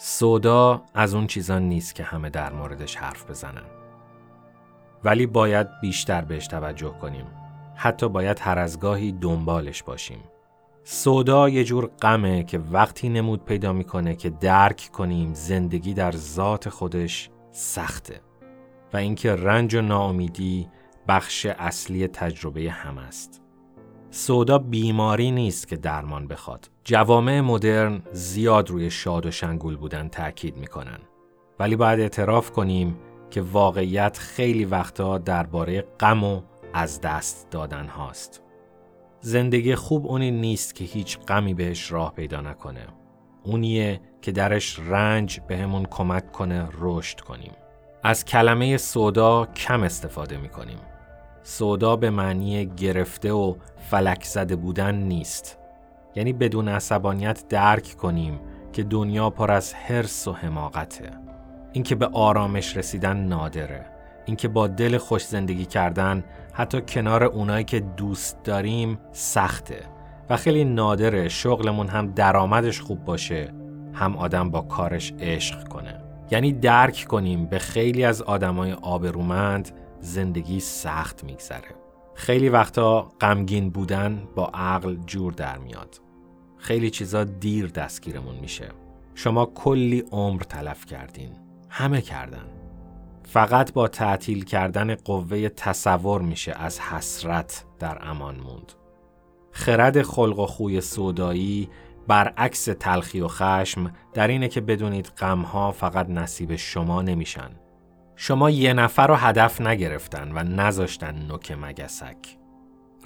سودا از اون چیزان نیست که همه در موردش حرف بزنن. ولی باید بیشتر بهش توجه کنیم. حتی باید هر از گاهی دنبالش باشیم. سودا یه جور غمه که وقتی نمود پیدا می‌کنه که درک کنیم زندگی در ذات خودش سخته و اینکه رنج و ناامیدی بخش اصلی تجربه هم است. سودا بیماری نیست که درمان بخواد. جوامع مدرن زیاد روی شاد و شنگول بودن تاکید می‌کنن. ولی باید اعتراف کنیم که واقعیت خیلی وقتا درباره غم و از دست دادن هاست. زندگی خوب اونی نیست که هیچ غمی بهش راه پیدا نکنه. اونیه که درش رنج بهمون به کمک کنه رشد کنیم. از کلمه سودا کم استفاده می‌کنیم. سودا به معنی گرفته و فلک زده بودن نیست. یعنی بدون عصبانیت درک کنیم که دنیا پر از حرس و حماقته. اینکه به آرامش رسیدن نادره. اینکه با دل خوش زندگی کردن حتی کنار اونایی که دوست داریم سخته و خیلی نادره شغلمون هم درآمدش خوب باشه هم آدم با کارش عشق کنه یعنی درک کنیم به خیلی از آدمای آبرومند زندگی سخت میگذره. خیلی وقتا غمگین بودن با عقل جور در میاد. خیلی چیزا دیر دستگیرمون میشه. شما کلی عمر تلف کردین. همه کردن. فقط با تعطیل کردن قوه تصور میشه از حسرت در امان موند. خرد خلق و خوی سودایی برعکس تلخی و خشم در اینه که بدونید غمها فقط نصیب شما نمیشن. شما یه نفر رو هدف نگرفتن و نذاشتن نوک مگسک.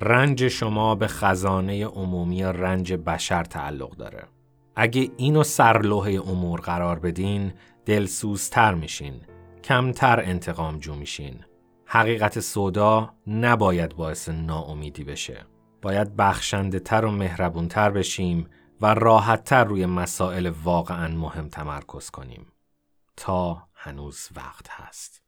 رنج شما به خزانه عمومی رنج بشر تعلق داره. اگه اینو سرلوحه امور قرار بدین، دلسوزتر میشین، کمتر انتقام جو میشین. حقیقت سودا نباید باعث ناامیدی بشه. باید بخشنده تر و مهربون تر بشیم و راحت تر روی مسائل واقعا مهم تمرکز کنیم. تا هنوز وقت هست.